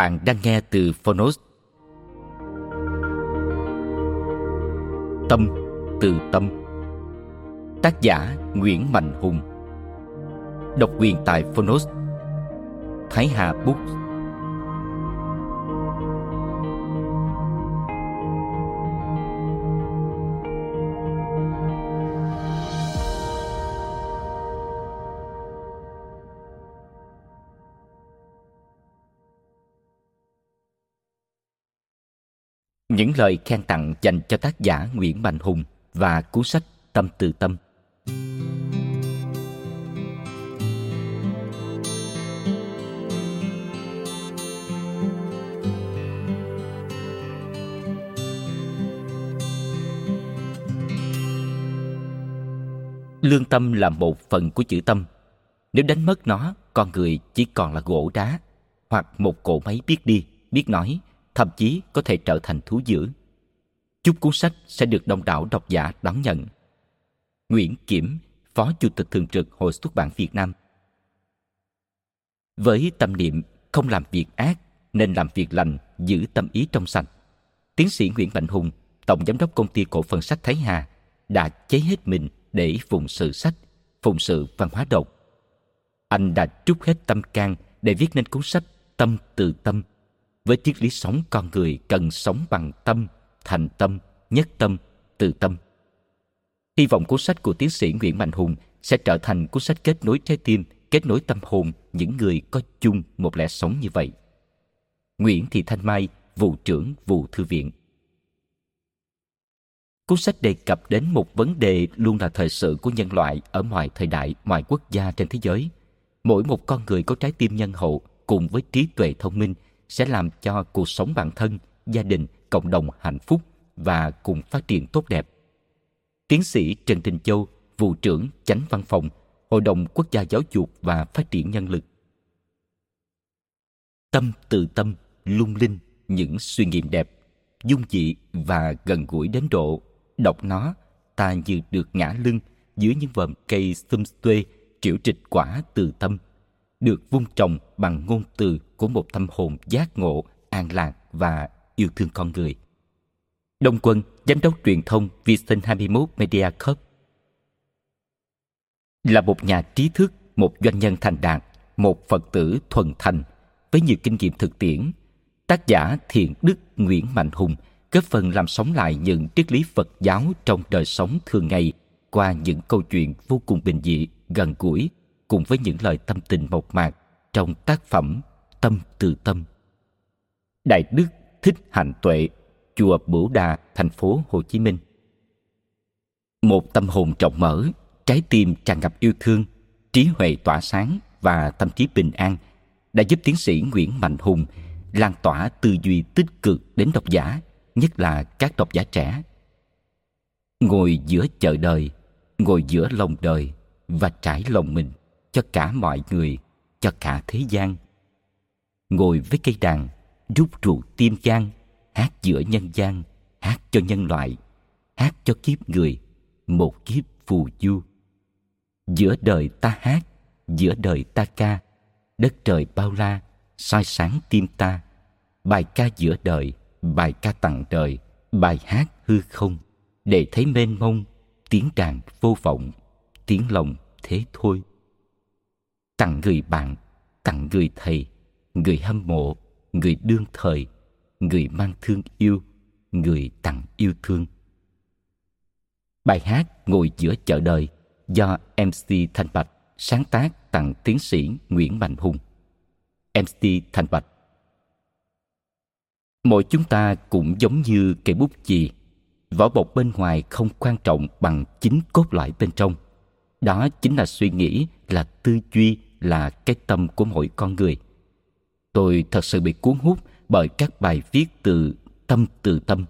Bạn đang nghe từ Phonos. Tâm từ tâm. Tác giả Nguyễn Mạnh Hùng. Độc quyền tại Phonos. Thái Hà Books. Những lời khen tặng dành cho tác giả Nguyễn Mạnh Hùng và cuốn sách Tâm từ tâm. Lương tâm là một phần của chữ tâm. Nếu đánh mất nó, con người chỉ còn là gỗ đá hoặc một cỗ máy biết đi, biết nói, thậm chí có thể trở thành thú dữ. Chúc cuốn sách sẽ được đông đảo độc giả đón nhận. Nguyễn Kiểm, Phó Chủ tịch Thường trực Hội xuất bản Việt Nam Với tâm niệm không làm việc ác nên làm việc lành, giữ tâm ý trong sạch. Tiến sĩ Nguyễn Mạnh Hùng, Tổng Giám đốc Công ty Cổ phần Sách Thái Hà, đã cháy hết mình để phụng sự sách, phụng sự văn hóa độc. Anh đã trút hết tâm can để viết nên cuốn sách Tâm từ tâm với triết lý sống con người cần sống bằng tâm, thành tâm, nhất tâm, từ tâm. Hy vọng cuốn sách của tiến sĩ Nguyễn Mạnh Hùng sẽ trở thành cuốn sách kết nối trái tim, kết nối tâm hồn những người có chung một lẽ sống như vậy. Nguyễn Thị Thanh Mai, vụ trưởng vụ thư viện. Cuốn sách đề cập đến một vấn đề luôn là thời sự của nhân loại ở mọi thời đại, mọi quốc gia trên thế giới. Mỗi một con người có trái tim nhân hậu cùng với trí tuệ thông minh – sẽ làm cho cuộc sống bản thân, gia đình, cộng đồng hạnh phúc và cùng phát triển tốt đẹp. Tiến sĩ Trần Đình Châu, vụ trưởng chánh văn phòng, Hội đồng Quốc gia Giáo dục và Phát triển Nhân lực. Tâm từ tâm, lung linh, những suy nghiệm đẹp, dung dị và gần gũi đến độ. Đọc nó, ta như được ngã lưng dưới những vòm cây xum xuê, triệu trịch quả từ tâm – được vun trồng bằng ngôn từ của một tâm hồn giác ngộ, an lạc và yêu thương con người. Đông Quân, giám đốc truyền thông Vision 21 Media Corp, là một nhà trí thức, một doanh nhân thành đạt, một Phật tử thuần thành với nhiều kinh nghiệm thực tiễn. Tác giả Thiện Đức Nguyễn Mạnh Hùng góp phần làm sống lại những triết lý Phật giáo trong đời sống thường ngày qua những câu chuyện vô cùng bình dị, gần gũi cùng với những lời tâm tình mộc mạc trong tác phẩm Tâm từ tâm. Đại Đức Thích Hạnh Tuệ, chùa Bửu Đà, thành phố Hồ Chí Minh. Một tâm hồn rộng mở, trái tim tràn ngập yêu thương, trí huệ tỏa sáng và tâm trí bình an đã giúp tiến sĩ Nguyễn Mạnh Hùng lan tỏa tư duy tích cực đến độc giả, nhất là các độc giả trẻ. Ngồi giữa chợ đời, ngồi giữa lòng đời và trải lòng mình cho cả mọi người, cho cả thế gian. Ngồi với cây đàn, rút ruột tiêm gian, hát giữa nhân gian, hát cho nhân loại, hát cho kiếp người, một kiếp phù du. Giữa đời ta hát, giữa đời ta ca, đất trời bao la, soi sáng tim ta. Bài ca giữa đời, bài ca tặng đời, bài hát hư không, để thấy mênh mông, tiếng đàn vô vọng tiếng lòng thế thôi tặng người bạn, tặng người thầy, người hâm mộ, người đương thời, người mang thương yêu, người tặng yêu thương. Bài hát ngồi giữa chợ đời do mc thanh bạch sáng tác tặng tiến sĩ nguyễn mạnh hùng. Mc thanh bạch. Mỗi chúng ta cũng giống như cây bút chì, vỏ bọc bên ngoài không quan trọng bằng chính cốt lõi bên trong. Đó chính là suy nghĩ, là tư duy là cái tâm của mỗi con người. Tôi thật sự bị cuốn hút bởi các bài viết từ tâm từ tâm.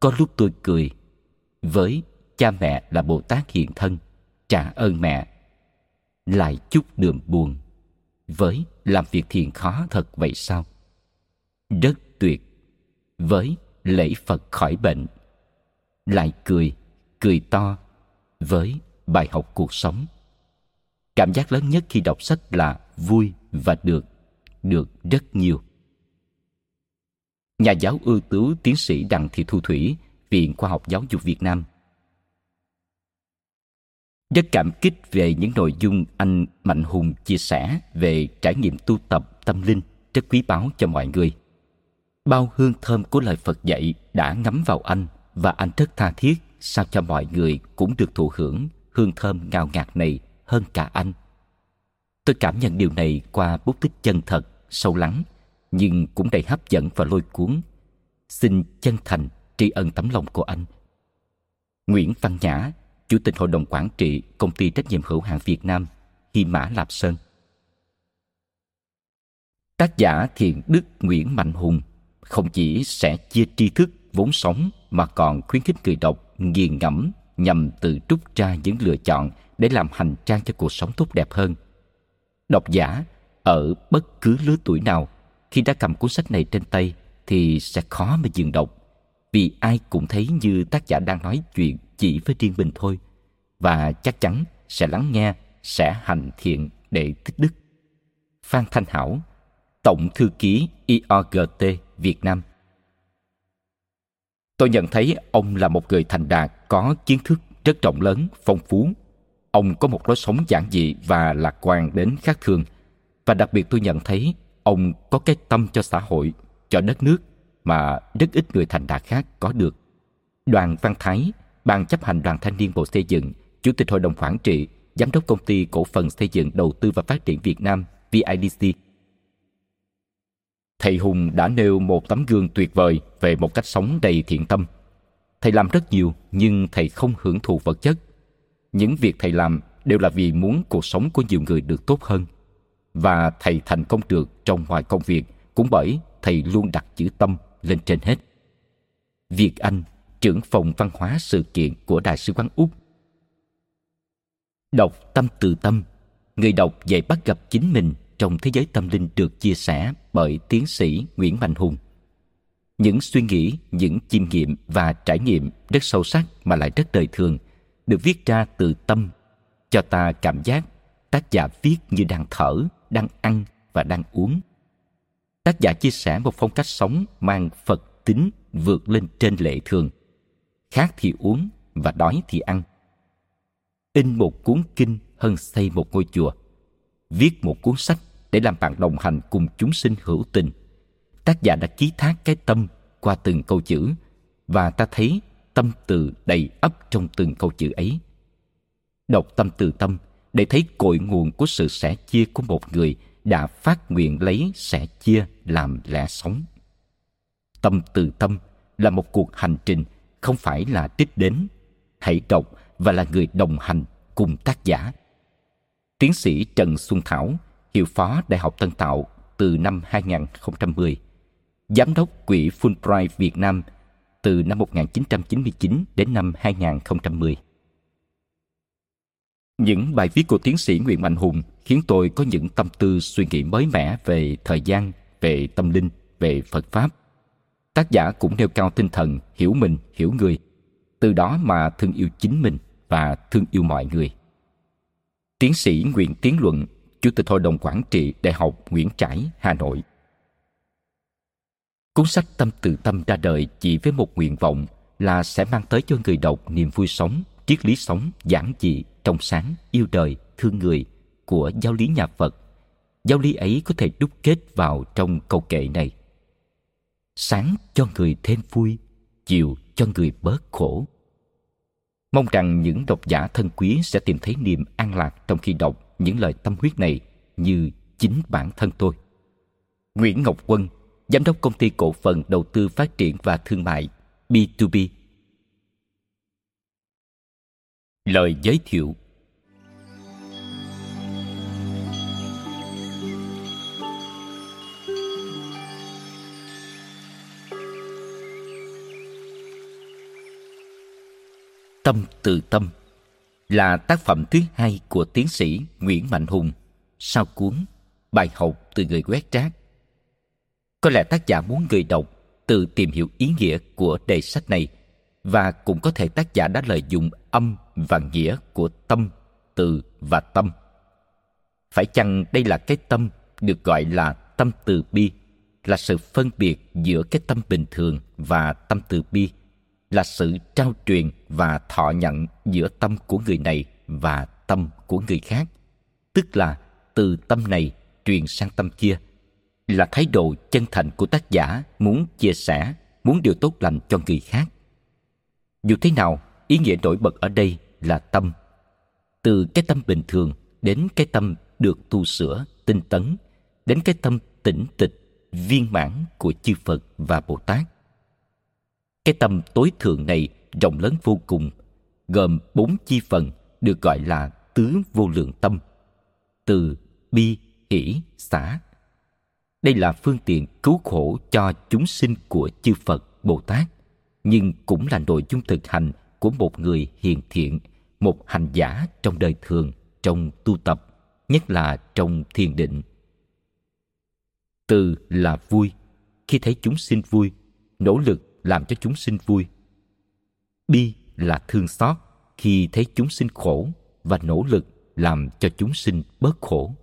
Có lúc tôi cười, với cha mẹ là bồ tát hiện thân, trả ơn mẹ. Lại chút đường buồn, với làm việc thiền khó thật vậy sao? Rất tuyệt, với lễ phật khỏi bệnh. Lại cười cười to, với bài học cuộc sống cảm giác lớn nhất khi đọc sách là vui và được được rất nhiều. Nhà giáo ưu tú tiến sĩ đặng thị thu thủy, viện khoa học giáo dục việt nam. Rất cảm kích về những nội dung anh mạnh hùng chia sẻ về trải nghiệm tu tập tâm linh rất quý báu cho mọi người. Bao hương thơm của lời phật dạy đã ngắm vào anh và anh rất tha thiết, sao cho mọi người cũng được thụ hưởng hương thơm ngào ngạt này hơn cả anh. Tôi cảm nhận điều này qua bút tích chân thật, sâu lắng, nhưng cũng đầy hấp dẫn và lôi cuốn. Xin chân thành tri ân tấm lòng của anh. Nguyễn văn nhã, chủ tịch hội đồng quản trị công ty trách nhiệm hữu hạn việt nam, hy mã, lạp sơn. Tác giả thiện đức nguyễn mạnh hùng không chỉ sẽ chia tri thức vốn sống mà còn khuyến khích người đọc nghiền ngẫm nhằm tự rút ra những lựa chọn để làm hành trang cho cuộc sống tốt đẹp hơn. Độc giả, ở bất cứ lứa tuổi nào, khi đã cầm cuốn sách này trên tay thì sẽ khó mà dừng đọc, vì ai cũng thấy như tác giả đang nói chuyện chỉ với riêng mình thôi, và chắc chắn sẽ lắng nghe, sẽ hành thiện để tích đức. Phan thanh hảo, tổng thư ký IOGT Việt Nam. Tôi nhận thấy ông là một người thành đạt, có kiến thức rất rộng lớn, phong phú ông có một lối sống giản dị và lạc quan đến khác thường. Và đặc biệt tôi nhận thấy ông có cái tâm cho xã hội, cho đất nước mà rất ít người thành đạt khác có được. Đoàn văn thái, ban chấp hành đoàn thanh niên bộ xây dựng, chủ tịch hội đồng quản trị, giám đốc công ty cổ phần xây dựng đầu tư và phát triển việt nam vidc thầy hùng đã nêu một tấm gương tuyệt vời về một cách sống đầy thiện tâm. Thầy làm rất nhiều, nhưng thầy không hưởng thụ vật chất những việc thầy làm đều là vì muốn cuộc sống của nhiều người được tốt hơn. Và thầy thành công được trong mọi công việc, cũng bởi thầy luôn đặt chữ tâm lên trên hết. Việt anh, trưởng phòng văn hóa sự kiện của đại sứ quán úc. Đọc tâm từ tâm, người đọc dạy bắt gặp chính mình trong thế giới tâm linh được chia sẻ bởi tiến sĩ nguyễn mạnh hùng. Những suy nghĩ, những chiêm nghiệm và trải nghiệm rất sâu sắc mà lại rất đời thường được viết ra từ tâm, cho ta cảm giác tác giả viết như đang thở, đang ăn và đang uống. Tác giả chia sẻ một phong cách sống mang phật tính vượt lên trên lệ thường. Khát thì uống và đói thì ăn. In một cuốn kinh hơn xây một ngôi chùa. Viết một cuốn sách để làm bạn đồng hành cùng chúng sinh hữu tình. Tác giả đã ký thác cái tâm qua từng câu chữ và ta thấy tâm từ đầy ấp trong từng câu chữ ấy. Đọc tâm từ tâm, để thấy cội nguồn của sự sẻ chia của một người đã phát nguyện lấy sẻ chia làm lẽ sống. Tâm từ tâm là một cuộc hành trình, không phải là đích đến. Hãy đọc và là người đồng hành cùng tác giả. Tiến sĩ trần xuân thảo, hiệu phó đại học tân tạo từ năm 2010 giám đốc quỹ Fulbright Việt Nam từ năm 1999 đến năm 2010. Những bài viết của tiến sĩ Nguyễn Mạnh Hùng khiến tôi có những tâm tư suy nghĩ mới mẻ về thời gian, về tâm linh, về Phật Pháp. Tác giả cũng nêu cao tinh thần hiểu mình, hiểu người, từ đó mà thương yêu chính mình và thương yêu mọi người. Tiến sĩ Nguyễn Tiến Luận, Chủ tịch Hội đồng Quản trị Đại học Nguyễn Trãi, Hà Nội Cuốn sách Tâm từ tâm ra đời chỉ với một nguyện vọng là sẽ mang tới cho người đọc niềm vui sống, triết lý sống giản dị, trong sáng, yêu đời, thương người của giáo lý nhà Phật. Giáo lý ấy có thể đúc kết vào trong câu kệ này. Sáng cho người thêm vui, chiều cho người bớt khổ. Mong rằng những độc giả thân quý sẽ tìm thấy niềm an lạc trong khi đọc những lời tâm huyết này như chính bản thân tôi. Nguyễn Ngọc Quân, Giám đốc Công ty Cổ phần Đầu tư Phát triển và Thương mại B2B. Lời giới thiệu Tâm từ tâm là tác phẩm thứ hai của tiến sĩ Nguyễn Mạnh Hùng sau cuốn Bài học từ người quét rác. Có lẽ tác giả muốn người đọc tự tìm hiểu ý nghĩa của đề sách này và cũng có thể tác giả đã lợi dụng âm và nghĩa của tâm, từ và tâm. Phải chăng đây là cái tâm được gọi là tâm từ bi, là sự phân biệt giữa cái tâm bình thường và tâm từ bi là sự trao truyền và thọ nhận giữa tâm của người này và tâm của người khác tức là từ tâm này truyền sang tâm kia là thái độ chân thành của tác giả muốn chia sẻ muốn điều tốt lành cho người khác dù thế nào ý nghĩa nổi bật ở đây là tâm từ cái tâm bình thường đến cái tâm được tu sửa tinh tấn đến cái tâm tĩnh tịch viên mãn của chư phật và bồ tát cái tâm tối thượng này rộng lớn vô cùng, gồm bốn chi phần được gọi là tứ vô lượng tâm. Từ, bi, hỷ, xã. Đây là phương tiện cứu khổ cho chúng sinh của chư Phật, Bồ Tát, nhưng cũng là nội dung thực hành của một người hiền thiện, một hành giả trong đời thường, trong tu tập, nhất là trong thiền định. Từ là vui, khi thấy chúng sinh vui, nỗ lực làm cho chúng sinh vui bi là thương xót khi thấy chúng sinh khổ và nỗ lực làm cho chúng sinh bớt khổ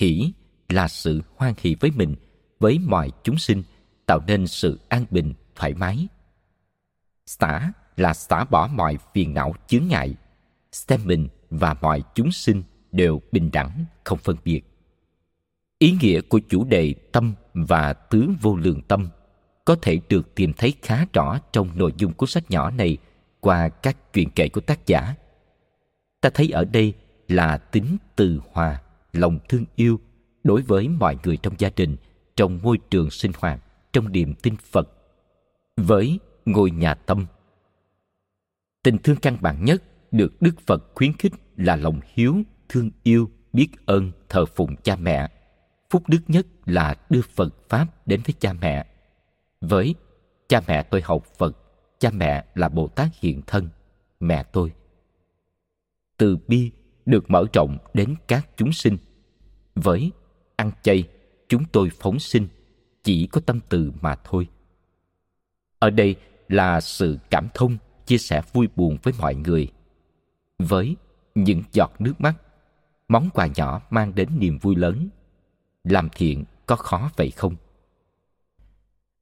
hỷ là sự hoan hỷ với mình với mọi chúng sinh tạo nên sự an bình thoải mái. Xả là xả bỏ mọi phiền não chướng ngại. Xem mình và mọi chúng sinh đều bình đẳng không phân biệt. Ý nghĩa của chủ đề tâm và tứ vô lượng tâm có thể được tìm thấy khá rõ trong nội dung cuốn sách nhỏ này qua các chuyện kể của tác giả. Ta thấy ở đây là tính từ hòa, lòng thương yêu đối với mọi người trong gia đình, trong môi trường sinh hoạt, trong niềm tin Phật. Với ngôi nhà tâm, tình thương căn bản nhất được Đức Phật khuyến khích là lòng hiếu, thương yêu, biết ơn, thờ phụng cha mẹ. Phúc đức nhất là đưa Phật Pháp đến với cha mẹ với cha mẹ tôi học Phật, cha mẹ là Bồ Tát hiện thân, mẹ tôi. Từ bi được mở rộng đến các chúng sinh. Với ăn chay, chúng tôi phóng sinh, chỉ có tâm từ mà thôi. Ở đây là sự cảm thông, chia sẻ vui buồn với mọi người. Với những giọt nước mắt, món quà nhỏ mang đến niềm vui lớn. Làm thiện có khó vậy không?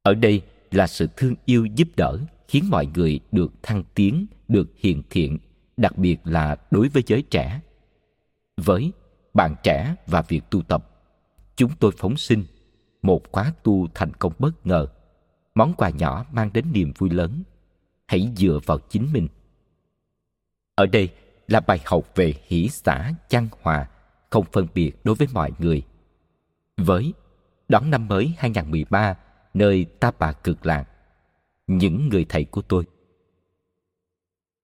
ở đây là sự thương yêu giúp đỡ khiến mọi người được thăng tiến được hiền thiện đặc biệt là đối với giới trẻ với bạn trẻ và việc tu tập chúng tôi phóng sinh. Một khóa tu thành công bất ngờ. Món quà nhỏ mang đến niềm vui lớn. Hãy dựa vào chính mình. Ở đây là bài học về hỷ xã chan hòa, không phân biệt đối với mọi người. Với đón năm mới 2013 nơi ta bà cực lạc, những người thầy của tôi.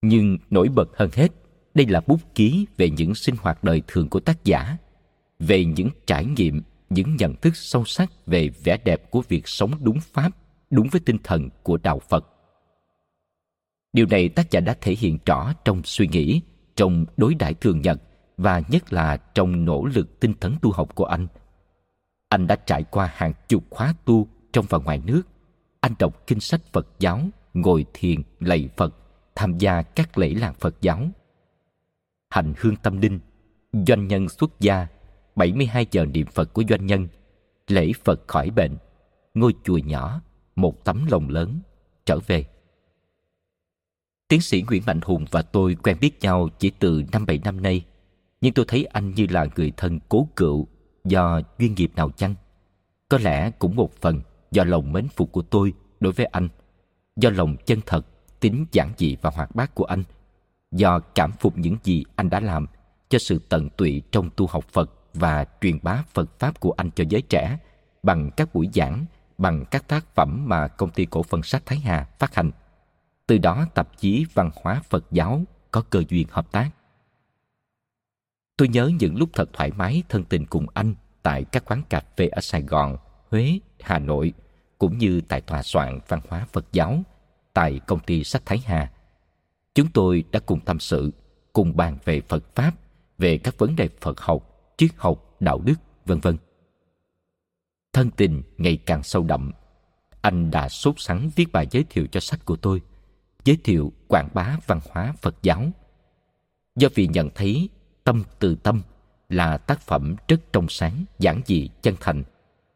Nhưng nổi bật hơn hết, đây là bút ký về những sinh hoạt đời thường của tác giả, về những trải nghiệm những nhận thức sâu sắc về vẻ đẹp của việc sống đúng pháp, đúng với tinh thần của đạo phật. Điều này tác giả đã thể hiện rõ trong suy nghĩ, trong đối đãi thường nhật và nhất là trong nỗ lực tinh tấn tu học của anh. Anh đã trải qua hàng chục khóa tu trong và ngoài nước. Anh đọc kinh sách phật giáo, ngồi thiền, lạy phật, tham gia các lễ làng phật giáo. Hành hương tâm linh, doanh nhân xuất gia 72 giờ niệm Phật của doanh nhân, lễ Phật khỏi bệnh, ngôi chùa nhỏ, một tấm lòng lớn, trở về. Tiến sĩ Nguyễn Mạnh Hùng và tôi quen biết nhau chỉ từ năm bảy năm nay, nhưng tôi thấy anh như là người thân cố cựu do duyên nghiệp nào chăng? Có lẽ cũng một phần do lòng mến phục của tôi đối với anh, do lòng chân thật, tính giản dị và hoạt bát của anh, do cảm phục những gì anh đã làm cho sự tận tụy trong tu học Phật và truyền bá Phật Pháp của anh cho giới trẻ bằng các buổi giảng, bằng các tác phẩm mà công ty cổ phần sách Thái Hà phát hành. Từ đó tạp chí Văn hóa Phật giáo có cơ duyên hợp tác. Tôi nhớ những lúc thật thoải mái thân tình cùng anh tại các quán cà phê ở Sài Gòn, Huế, Hà Nội, cũng như tại tòa soạn văn hóa Phật giáo, tại công ty sách Thái Hà. Chúng tôi đã cùng tâm sự, cùng bàn về Phật Pháp, về các vấn đề Phật học, triết học, đạo đức, vân vân. Thân tình ngày càng sâu đậm. Anh đã sốt sắng viết bài giới thiệu cho sách của tôi, giới thiệu quảng bá văn hóa Phật giáo. Do vì nhận thấy Tâm từ tâm là tác phẩm rất trong sáng, giản dị, chân thành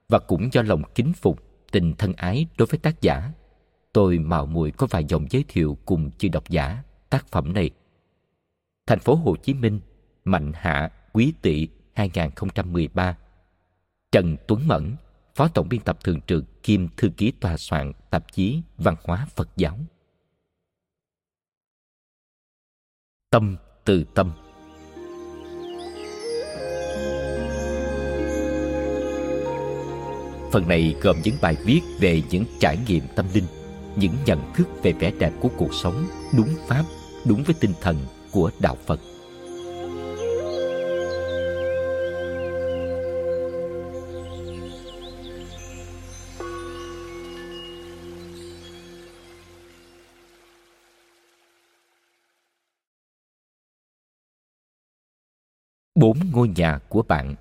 và cũng do lòng kính phục, tình thân ái đối với tác giả. Tôi mạo muội có vài dòng giới thiệu cùng chư độc giả tác phẩm này. Thành phố Hồ Chí Minh, Mạnh Hạ, Quý Tỵ 2013 Trần Tuấn Mẫn, Phó Tổng biên tập thường trực kiêm thư ký tòa soạn tạp chí Văn hóa Phật giáo. Tâm từ tâm Phần này gồm những bài viết về những trải nghiệm tâm linh, những nhận thức về vẻ đẹp của cuộc sống đúng pháp, đúng với tinh thần của đạo Phật. Bốn ngôi nhà của bạn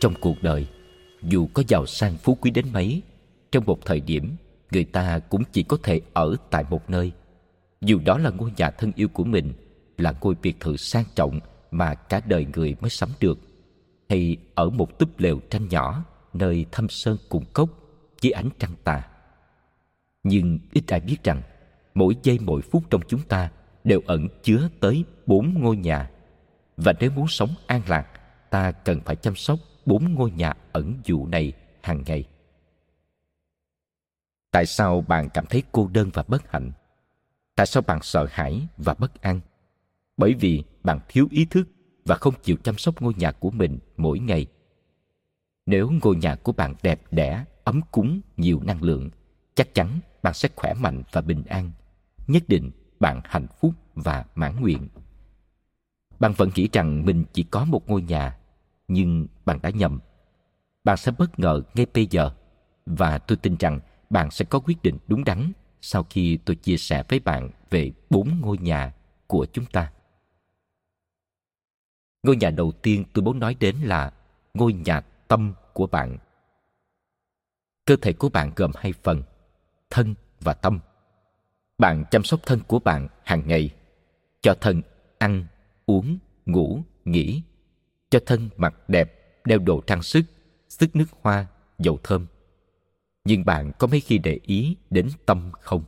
Trong cuộc đời, dù có giàu sang phú quý đến mấy, trong một thời điểm, người ta cũng chỉ có thể ở tại một nơi. Dù đó là ngôi nhà thân yêu của mình, là ngôi biệt thự sang trọng mà cả đời người mới sắm được, hay ở một túp lều tranh nhỏ nơi thâm sơn cùng cốc dưới ánh trăng tà. Nhưng ít ai biết rằng, mỗi giây mỗi phút trong chúng ta đều ẩn chứa tới bốn ngôi nhà. Và nếu muốn sống an lạc, ta cần phải chăm sóc bốn ngôi nhà ẩn dụ này hàng ngày tại sao bạn cảm thấy cô đơn và bất hạnh tại sao bạn sợ hãi và bất an bởi vì bạn thiếu ý thức và không chịu chăm sóc ngôi nhà của mình mỗi ngày nếu ngôi nhà của bạn đẹp đẽ, ấm cúng, nhiều năng lượng, chắc chắn bạn sẽ khỏe mạnh và bình an nhất định bạn hạnh phúc và mãn nguyện bạn vẫn nghĩ rằng mình chỉ có một ngôi nhà, nhưng bạn đã nhầm. Bạn sẽ bất ngờ ngay bây giờ, và tôi tin rằng bạn sẽ có quyết định đúng đắn sau khi tôi chia sẻ với bạn về bốn ngôi nhà của chúng ta. Ngôi nhà đầu tiên tôi muốn nói đến là ngôi nhà tâm của bạn. Cơ thể của bạn gồm hai phần, thân và tâm. Bạn chăm sóc thân của bạn hàng ngày, cho thân ăn, uống, ngủ, nghỉ cho thân mặc đẹp, đeo đồ trang sức, sức nước hoa, dầu thơm. Nhưng bạn có mấy khi để ý đến tâm không?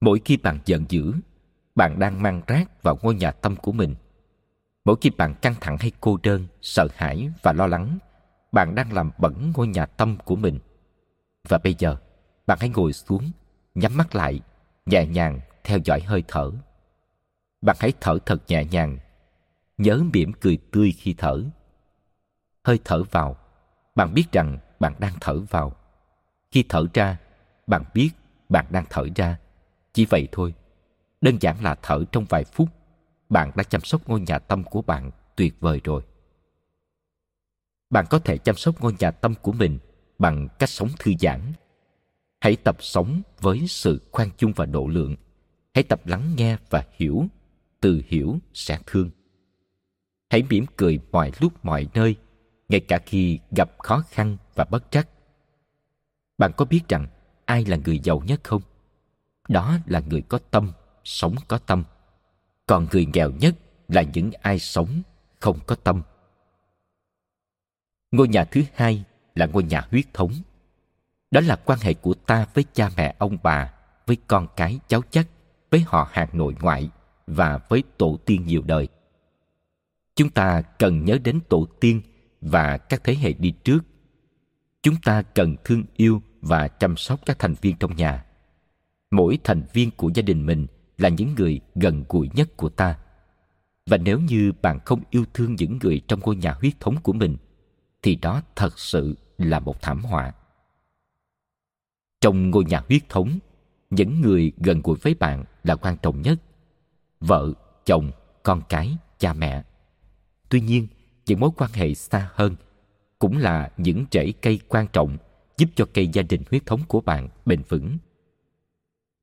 Mỗi khi bạn giận dữ, bạn đang mang rác vào ngôi nhà tâm của mình. Mỗi khi bạn căng thẳng hay cô đơn, sợ hãi và lo lắng, bạn đang làm bẩn ngôi nhà tâm của mình. Và bây giờ, bạn hãy ngồi xuống, nhắm mắt lại, nhẹ nhàng theo dõi hơi thở. Bạn hãy thở thật nhẹ nhàng nhớ mỉm cười tươi khi thở hơi thở vào bạn biết rằng bạn đang thở vào khi thở ra bạn biết bạn đang thở ra chỉ vậy thôi đơn giản là thở trong vài phút bạn đã chăm sóc ngôi nhà tâm của bạn tuyệt vời rồi. Bạn có thể chăm sóc ngôi nhà tâm của mình bằng cách sống thư giãn. Hãy tập sống với sự khoan dung và độ lượng. Hãy tập lắng nghe và hiểu, từ hiểu sẽ thương. Hãy mỉm cười mọi lúc mọi nơi, ngay cả khi gặp khó khăn và bất trắc. Bạn có biết rằng ai là người giàu nhất không? Đó là người có tâm, sống có tâm còn người nghèo nhất là những ai sống không có tâm. Ngôi nhà thứ hai là ngôi nhà huyết thống. Đó là quan hệ của ta với cha mẹ, ông bà, với con cái cháu chắc với họ hàng nội ngoại và với tổ tiên nhiều đời. Chúng ta cần nhớ đến tổ tiên và các thế hệ đi trước. Chúng ta cần thương yêu và chăm sóc các thành viên trong nhà. Mỗi thành viên của gia đình mình là những người gần gũi nhất của ta. Và nếu như bạn không yêu thương những người trong ngôi nhà huyết thống của mình, thì đó thật sự là một thảm họa. Trong ngôi nhà huyết thống, những người gần gũi với bạn là quan trọng nhất vợ, chồng, con cái, cha mẹ. Tuy nhiên, những mối quan hệ xa hơn cũng là những rễ cây quan trọng giúp cho cây gia đình huyết thống của bạn bền vững.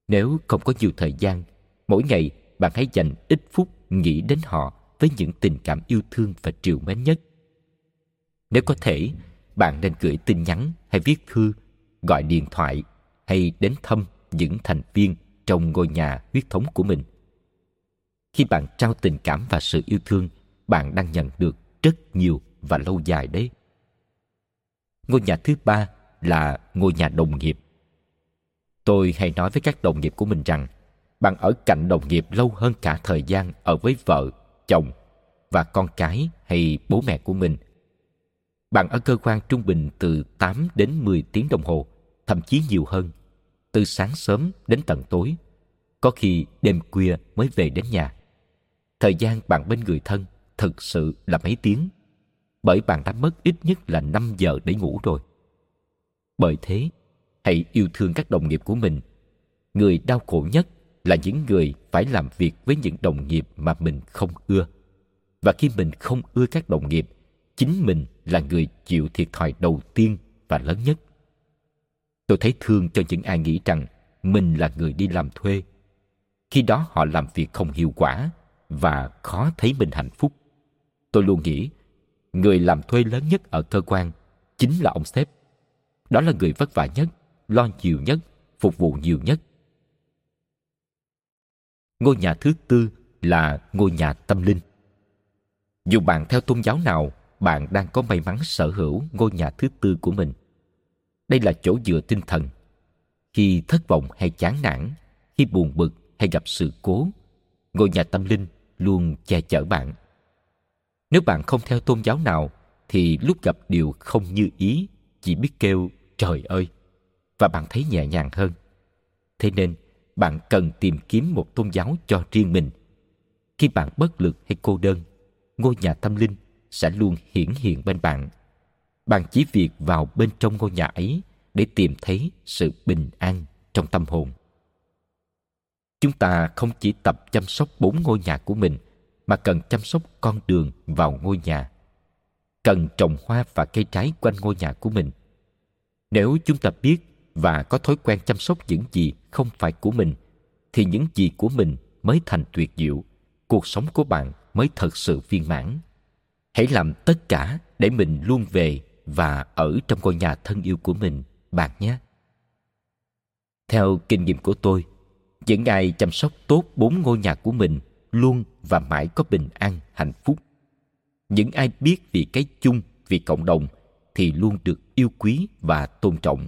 Nếu không có nhiều thời gian mỗi ngày, bạn hãy dành ít phút nghĩ đến họ với những tình cảm yêu thương và trìu mến nhất. Nếu có thể, bạn nên gửi tin nhắn hay viết thư, gọi điện thoại hay đến thăm những thành viên trong ngôi nhà huyết thống của mình. Khi bạn trao tình cảm và sự yêu thương, bạn đang nhận được rất nhiều và lâu dài đấy. Ngôi nhà thứ ba là ngôi nhà đồng nghiệp. Tôi hay nói với các đồng nghiệp của mình rằng bạn ở cạnh đồng nghiệp lâu hơn cả thời gian ở với vợ chồng và con cái hay bố mẹ của mình bạn ở cơ quan trung bình từ 8 đến 10 tiếng đồng hồ, thậm chí nhiều hơn, từ sáng sớm đến tận tối, có khi đêm khuya mới về đến nhà. Thời gian bạn bên người thân thực sự là mấy tiếng, bởi bạn đã mất ít nhất là 5 giờ để ngủ rồi. Bởi thế, hãy yêu thương các đồng nghiệp của mình. Người đau khổ nhất là những người phải làm việc với những đồng nghiệp mà mình không ưa. Và khi mình không ưa các đồng nghiệp, chính mình là người chịu thiệt thòi đầu tiên và lớn nhất. Tôi thấy thương cho những ai nghĩ rằng mình là người đi làm thuê. Khi đó họ làm việc không hiệu quả và khó thấy mình hạnh phúc. Tôi luôn nghĩ người làm thuê lớn nhất ở cơ quan chính là ông sếp. Đó là người vất vả nhất, lo nhiều nhất, phục vụ nhiều nhất. Ngôi nhà thứ tư là ngôi nhà tâm linh. Dù bạn theo tôn giáo nào bạn đang có may mắn sở hữu ngôi nhà thứ tư của mình. Đây là chỗ dựa tinh thần. Khi thất vọng hay chán nản, khi buồn bực hay gặp sự cố, ngôi nhà tâm linh luôn che chở bạn. Nếu bạn không theo tôn giáo nào, thì lúc gặp điều không như ý, chỉ biết kêu trời ơi, và bạn thấy nhẹ nhàng hơn. Thế nên, bạn cần tìm kiếm một tôn giáo cho riêng mình. Khi bạn bất lực hay cô đơn, ngôi nhà tâm linh sẽ luôn hiển hiện bên bạn. Bạn chỉ việc vào bên trong ngôi nhà ấy để tìm thấy sự bình an trong tâm hồn. Chúng ta không chỉ tập chăm sóc bốn ngôi nhà của mình mà cần chăm sóc con đường vào ngôi nhà. Cần trồng hoa và cây trái quanh ngôi nhà của mình. Nếu chúng ta biết và có thói quen chăm sóc những gì không phải của mình, thì những gì của mình mới thành tuyệt diệu. Cuộc sống của bạn mới thật sự viên mãn. Hãy làm tất cả để mình luôn về và ở trong ngôi nhà thân yêu của mình, bạn nhé. Theo kinh nghiệm của tôi, những ai chăm sóc tốt bốn ngôi nhà của mình luôn và mãi có bình an, hạnh phúc. Những ai biết vì cái chung, vì cộng đồng thì luôn được yêu quý và tôn trọng